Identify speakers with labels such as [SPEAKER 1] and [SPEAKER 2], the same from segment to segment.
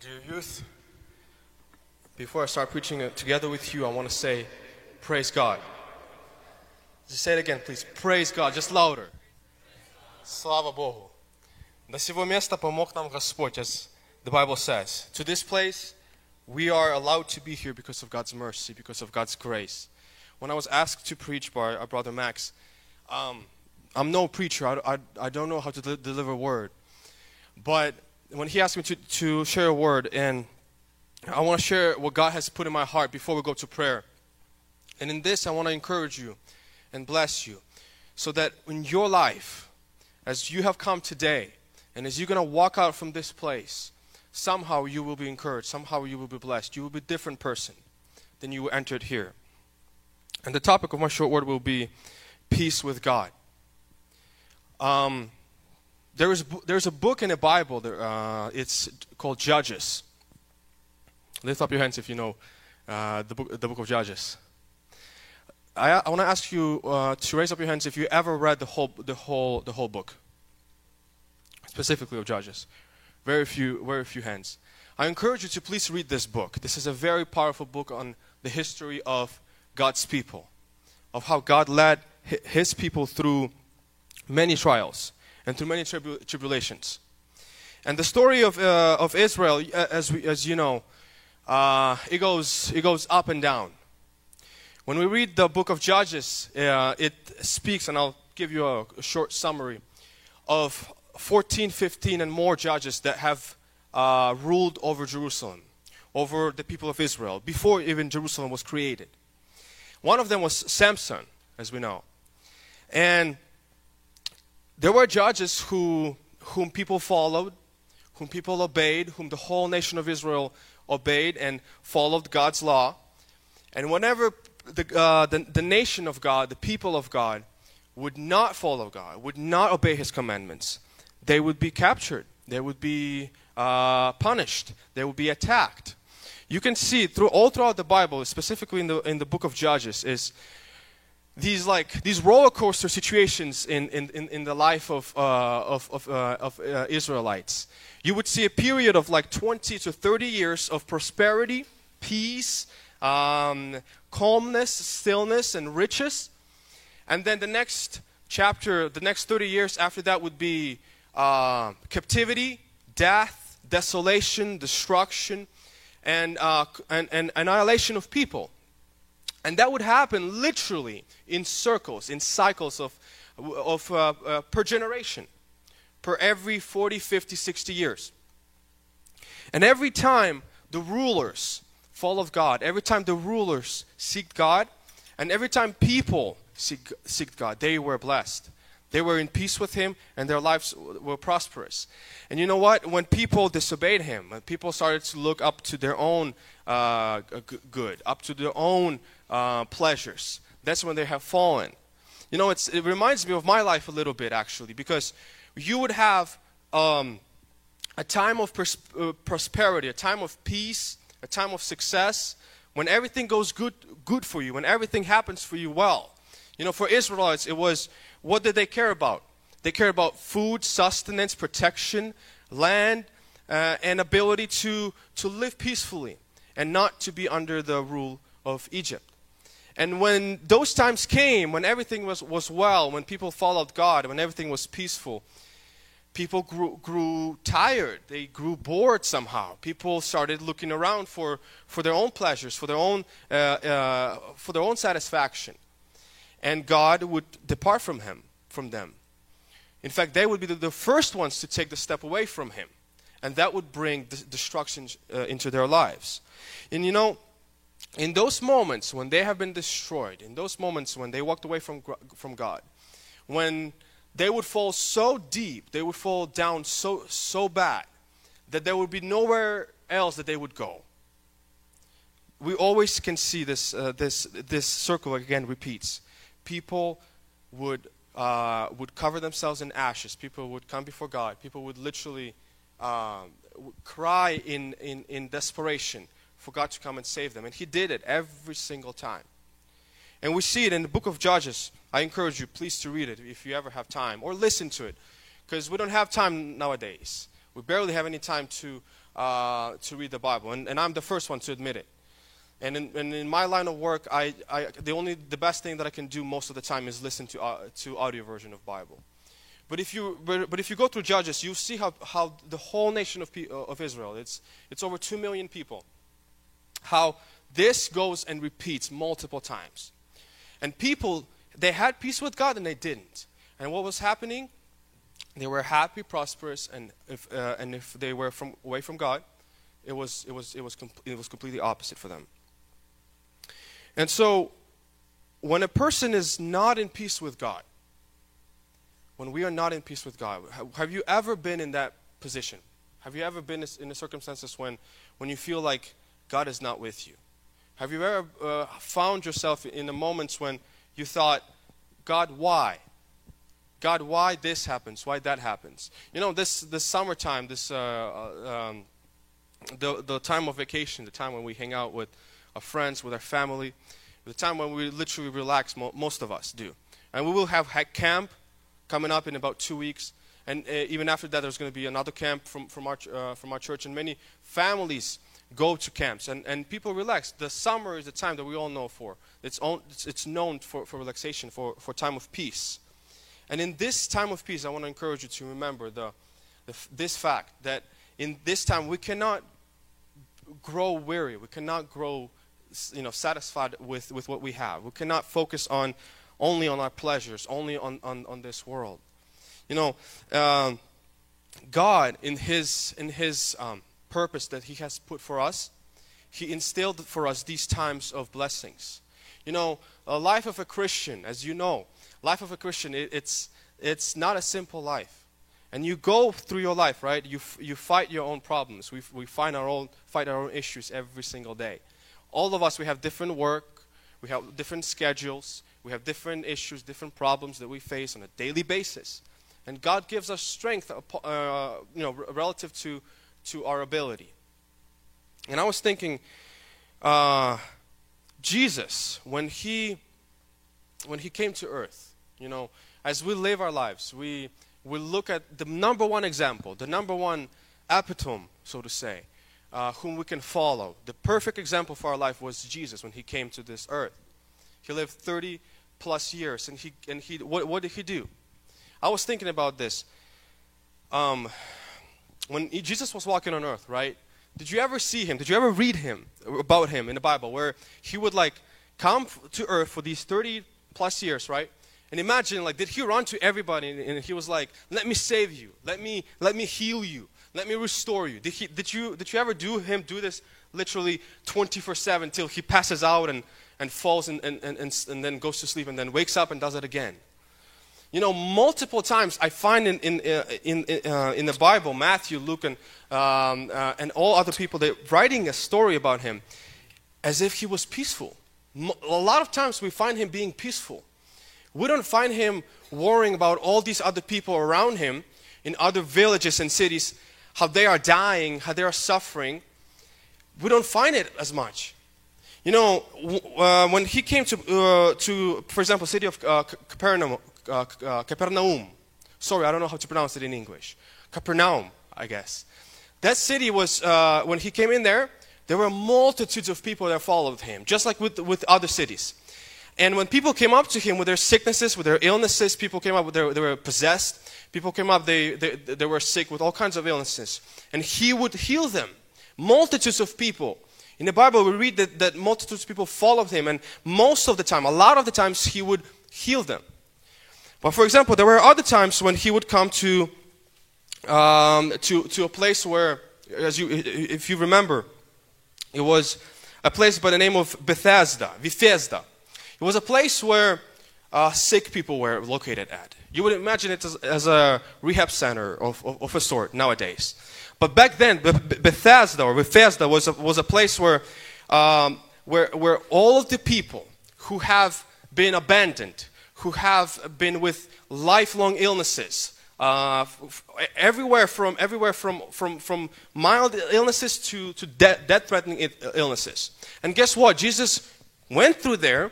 [SPEAKER 1] Dear youth, before I start preaching uh, together with you, I want to say, praise God. Just say it again, please. Praise God, just louder. Слава Богу. До сего места помог нам Господь, as the Bible says. To this place, we are allowed to be here because of God's mercy, because of God's grace. When I was asked to preach by our brother Max, um, I'm no preacher. I, I, I don't know how to de- deliver a word. But when he asked me to, to share a word, and I want to share what God has put in my heart before we go to prayer. And in this, I want to encourage you and bless you so that in your life, as you have come today, and as you're going to walk out from this place, somehow you will be encouraged, somehow you will be blessed. You will be a different person than you entered here. And the topic of my short word will be peace with God. Um, there is, there's a book in the Bible, uh, it's called Judges. Lift up your hands if you know uh, the, book, the book of Judges. I, I want to ask you uh, to raise up your hands if you ever read the whole, the, whole, the whole book, specifically of Judges. Very few, very few hands. I encourage you to please read this book. This is a very powerful book on the history of God's people, of how God led his people through many trials and through many tribu- tribulations. And the story of, uh, of Israel, uh, as, we, as you know, uh, it, goes, it goes up and down. When we read the book of Judges, uh, it speaks, and I'll give you a, a, short summary, of 14, 15, and more judges that have uh, ruled over Jerusalem, over the people of Israel, before even Jerusalem was created. One of them was Samson, as we know. And there were judges who, whom people followed, whom people obeyed, whom the whole nation of Israel obeyed and followed God's law. And whenever the, uh, the, the nation of God, the people of God, would not follow God, would not obey His commandments, they would be captured, they would be uh, punished, they would be attacked. You can see through all throughout the Bible, specifically in the in the book of Judges, is these like these roller coaster situations in, in, in, in the life of, uh, of, of, uh, of uh, Israelites. You would see a period of like 20 to 30 years of prosperity, peace, um, calmness, stillness, and riches. And then the next chapter, the next 30 years after that would be uh, captivity, death, desolation, destruction, and, uh, and, and annihilation of people. And that would happen literally in circles, in cycles of, of uh, uh, per generation, per every 40, 50, 60 years. And every time the rulers fall of God, every time the rulers seek God, and every time people seek, seek God, they were blessed. They were in peace with Him, and their lives were prosperous. And you know what? When people disobeyed Him, when people started to look up to their own uh, good, up to their own uh, pleasures, that's when they have fallen. You know, it reminds me of my life a little bit, actually, because you would have um, a time of pers- uh, prosperity, a time of peace, a time of success, when everything goes good, good for you, when everything happens for you well. You know, for Israelites, it was what did they care about? They cared about food, sustenance, protection, land, uh, and ability to, to live peacefully and not to be under the rule of Egypt. And when those times came, when everything was, was well, when people followed God, when everything was peaceful, people grew, grew tired. They grew bored somehow. People started looking around for, for their own pleasures, for their own, uh, uh, for their own satisfaction. And God would depart from him, from them. In fact, they would be the, the first ones to take the step away from him. And that would bring destruction uh, into their lives. And you know, in those moments when they have been destroyed, in those moments when they walked away from, from God, when they would fall so deep, they would fall down so, so bad that there would be nowhere else that they would go. We always can see this, uh, this, this circle again repeats. People would, uh, would cover themselves in ashes. People would come before God. People would literally um, cry in, in, in desperation for God to come and save them. And He did it every single time. And we see it in the book of Judges. I encourage you, please, to read it if you ever have time, or listen to it, because we don't have time nowadays. We barely have any time to, uh, to read the Bible, and, and I'm the first one to admit it. And in, and in my line of work, I, I, the only the best thing that I can do most of the time is listen to uh, to audio version of Bible. But if you but, but if you go through Judges, you see how, how the whole nation of, uh, of Israel, it's it's over two million people, how this goes and repeats multiple times, and people they had peace with God and they didn't. And what was happening? They were happy, prosperous, and if uh, and if they were from away from God, it was it was it was it was completely opposite for them. And so, when a person is not in peace with God, when we are not in peace with God, have you ever been in that position? Have you ever been in the circumstances when, when you feel like God is not with you? Have you ever uh, found yourself in the moments when you thought, God, why? God, why this happens? Why that happens? You know, this, this summertime, this, uh, uh um, the, the time of vacation, the time when we hang out with our friends, with our family, the time when we literally relax, mo- most of us do. And we will have camp coming up in about two weeks. And uh, even after that, there's going to be another camp from, from, our, uh, from our church. And many families go to camps and, and people relax. The summer is the time that we all know for. It's, it's, it's known for, for relaxation, for, for time of peace. And in this time of peace, I want to encourage you to remember the, the, this fact that in this time we cannot grow weary. We cannot grow you know, satisfied with, with what we have. We cannot focus on only on our pleasures, only on, on, on this world. You know, um, God, in His, in his um, purpose that He has put for us, He instilled for us these times of blessings. You know, a life of a Christian, as you know, life of a Christian, it, it's, it's not a simple life. And you go through your life, right? You, you fight your own problems. We, we find our own, fight our own issues every single day. All of us, we have different work, we have different schedules, we have different issues, different problems that we face on a daily basis. And God gives us strength, uh, you know, relative to, to our ability. And I was thinking, uh, Jesus, when he, when he came to earth, you know, as we live our lives, we, we look at the number one example, the number one epitome, so to say, uh, whom we can follow. The perfect example for our life was Jesus when he came to this earth. He lived 30 plus years, and he and he what, what did he do? I was thinking about this. Um, when he, Jesus was walking on earth, right? Did you ever see him? Did you ever read him about him in the Bible, where he would like come to earth for these 30 plus years, right? And imagine, like, did he run to everybody and he was like, "Let me save you. Let me let me heal you. Let me restore you." Did he? Did you? Did you ever do him do this literally 24/7 till he passes out and and falls and, and, and, and then goes to sleep and then wakes up and does it again. You know, multiple times I find in, in, uh, in, uh, in the Bible, Matthew, Luke, and, um, uh, and all other people, they're writing a story about him as if he was peaceful. A lot of times we find him being peaceful. We don't find him worrying about all these other people around him in other villages and cities, how they are dying, how they are suffering. We don't find it as much. You know, uh, when he came to, uh, to, for example, city of uh, Capernaum, uh, uh, Capernaum, sorry, I don't know how to pronounce it in English. Capernaum, I guess. That city was, uh, when he came in there, there were multitudes of people that followed him, just like with, with other cities. And when people came up to him with their sicknesses, with their illnesses, people came up with their, they were possessed. People came up, they, they, they were sick with all kinds of illnesses. And he would heal them. Multitudes of people in the Bible, we read that, that multitudes of people followed him, and most of the time, a lot of the times, he would heal them. But for example, there were other times when he would come to, um, to, to a place where, as you, if you remember, it was a place by the name of Bethesda, Bethesda. It was a place where uh, sick people were located at. You would imagine it as, as a rehab center of, of, of a sort nowadays. But back then, Bethesda or Bethesda was a, was a place where, um, where, where all of the people who have been abandoned, who have been with lifelong illnesses, uh, everywhere from everywhere from, from, from mild illnesses to, to death-threatening illnesses. And guess what? Jesus went through there,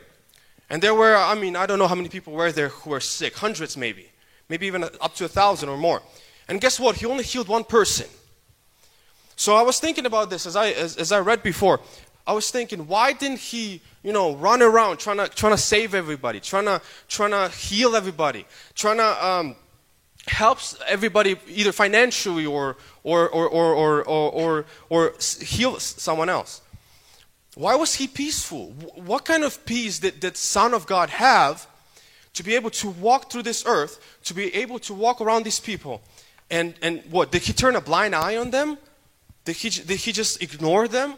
[SPEAKER 1] and there were, I mean, I don't know how many people were there who were sick, hundreds maybe, maybe even up to a thousand or more. And guess what? He only healed one person. So I was thinking about this as I, as, as I read before. I was thinking, why didn't he, you know, run around trying to, trying to save everybody, trying to, trying to heal everybody, trying to um, help everybody either financially or, or, or, or, or, or, or, or heal someone else? Why was he peaceful? What kind of peace did, did Son of God have to be able to walk through this earth, to be able to walk around these people? And, and what? Did he turn a blind eye on them? Did he, did he just ignore them?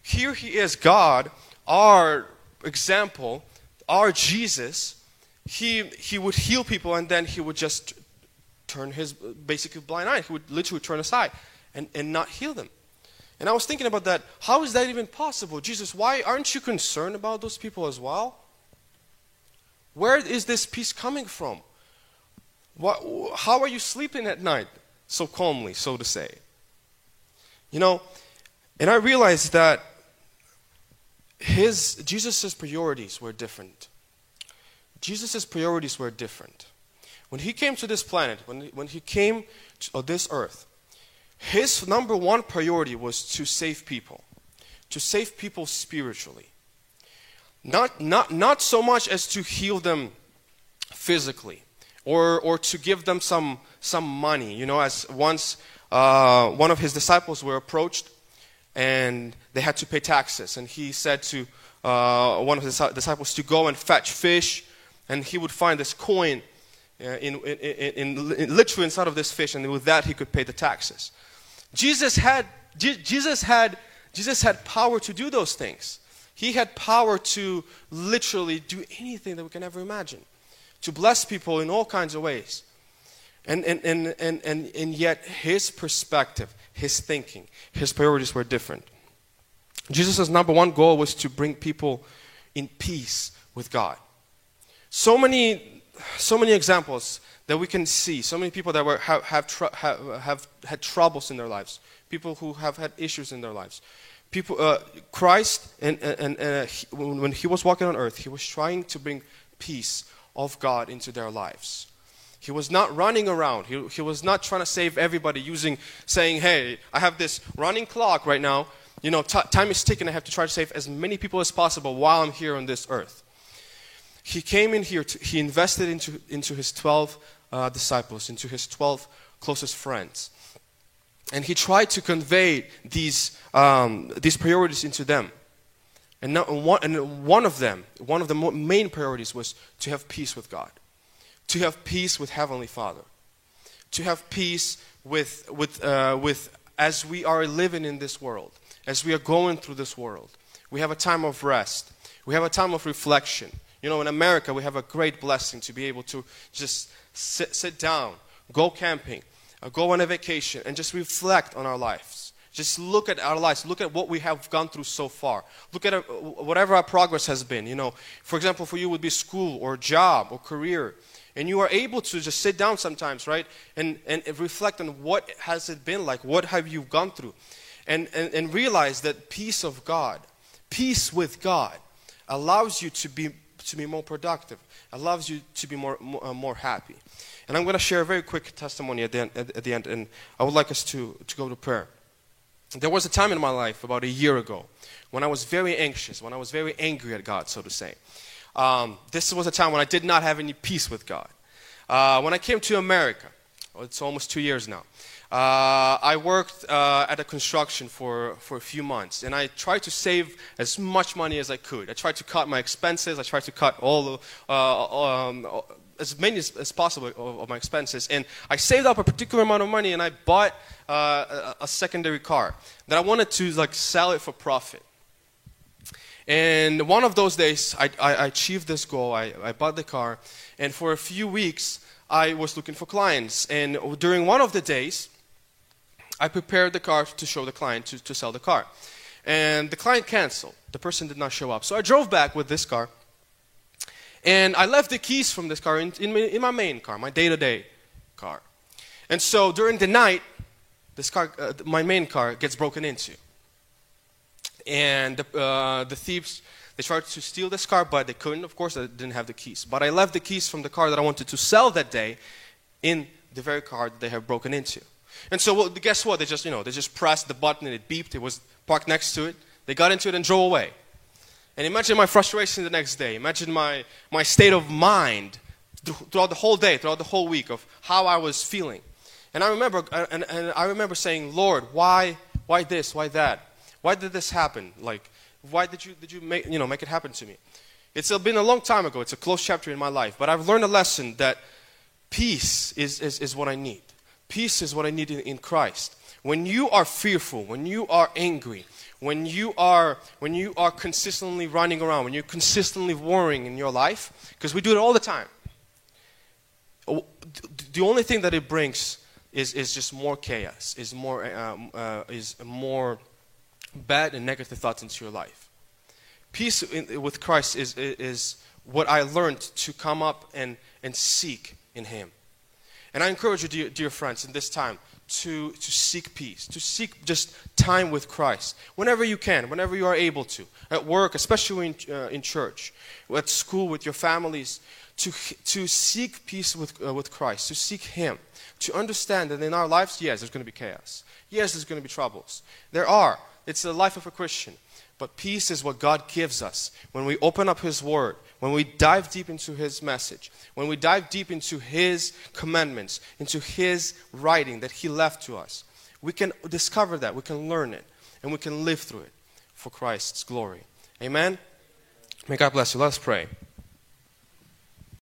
[SPEAKER 1] Here he is, God, our example, our Jesus. He, he would heal people and then he would just turn his basically blind eye. He would literally turn aside and, and not heal them. And I was thinking about that. How is that even possible? Jesus, why aren't you concerned about those people as well? Where is this peace coming from? What, how are you sleeping at night so calmly, so to say? You know, and I realized that his Jesus' priorities were different. Jesus' priorities were different. When he came to this planet, when, when he came to this earth, his number one priority was to save people, to save people spiritually. Not, not, not so much as to heal them physically or, or to give them some, some money. You know, as once uh, one of his disciples were approached and they had to pay taxes, and he said to uh, one of his disciples to go and fetch fish, and he would find this coin Uh, in, in, in, in, literally inside of this fish, and with that he could pay the taxes. Jesus had, Jesus had, Jesus had power to do those things. He had power to literally do anything that we can ever imagine, to bless people in all kinds of ways. And, and, and, and, and, and yet, his perspective, his thinking, his priorities were different. Jesus' number one goal was to bring people in peace with God. So many, so many examples that we can see. So many people that were, have, have, tr- have, have had troubles in their lives, people who have had issues in their lives. People, uh, Christ, and, and, and uh, he, when he was walking on earth, he was trying to bring peace of God into their lives. He was not running around. He, he was not trying to save everybody using, saying, hey, I have this running clock right now. You know, t- time is ticking. I have to try to save as many people as possible while I'm here on this earth. He came in here, to, he invested into, into his 12 uh, disciples, into his 12 closest friends. And he tried to convey these, um, these priorities into them. And, not, one, and one of them, one of the main priorities was to have peace with God, to have peace with Heavenly Father, to have peace with, with, uh, with as we are living in this world, as we are going through this world. We have a time of rest, we have a time of reflection. You know, in America, we have a great blessing to be able to just sit, sit down, go camping, uh, go on a vacation, and just reflect on our lives. Just look at our lives. Look at what we have gone through so far. Look at our, whatever our progress has been. You know, for example, for you would be school or job or career, and you are able to just sit down sometimes, right, and and reflect on what has it been like. What have you gone through, and and, and realize that peace of God, peace with God, allows you to be to be more productive, allows you to be more, more, uh, more happy. And I'm going to share a very quick testimony at the, end, at, at the end, and I would like us to, to go to prayer. There was a time in my life about a year ago when I was very anxious, when I was very angry at God, so to say. Um, this was a time when I did not have any peace with God. Uh, when I came to America, it's almost two years now, uh, I worked uh, at a construction for, for a few months, and I tried to save as much money as I could. I tried to cut my expenses. I tried to cut all the, uh, um, as many as, as possible of, of, my expenses. And I saved up a particular amount of money, and I bought uh, a, a secondary car that I wanted to like sell it for profit. And one of those days, I, I, achieved this goal. I, I bought the car, and for a few weeks, I was looking for clients. And during one of the days, I prepared the car to show the client to, to sell the car. And the client canceled. The person did not show up. So I drove back with this car. And I left the keys from this car in, in, in my main car, my day to day car. And so during the night, this car, uh, my main car gets broken into. And the, uh, the thieves, they tried to steal this car, but they couldn't. Of course, I didn't have the keys. But I left the keys from the car that I wanted to sell that day in the very car that they have broken into. And so, well, guess what? They just, you know, they just pressed the button and it beeped. It was parked next to it. They got into it and drove away. And imagine my frustration the next day. Imagine my, my state of mind throughout the whole day, throughout the whole week of how I was feeling. And I remember, uh, and, and I remember saying, Lord, why, why this, why that? Why did this happen? Like, why did you, did you make, you know, make it happen to me? It's been a long time ago. It's a close chapter in my life. But I've learned a lesson that peace is, is, is what I need. Peace is what I need in, in Christ. When you are fearful, when you are angry, when you are when you are consistently running around, when you're consistently worrying in your life, because we do it all the time. Oh, the only thing that it brings is, is just more chaos, is more, um, uh, is more bad and negative thoughts into your life. Peace in, with Christ is, is what I learned to come up and, and seek in Him. And I encourage you, dear, dear friends, in this time to, to seek peace, to seek just time with Christ whenever you can, whenever you are able to. At work, especially in, uh, in church, at school, with your families, to, to seek peace with, uh, with Christ, to seek Him, to understand that in our lives, yes, there's going to be chaos. Yes, there's going to be troubles. There are. It's the life of a Christian. But peace is what God gives us when we open up His Word, when we dive deep into His message, when we dive deep into His commandments, into His writing that He left to us. We can discover that, we can learn it, and we can live through it for Christ's glory. Amen? May God bless you. Let us pray.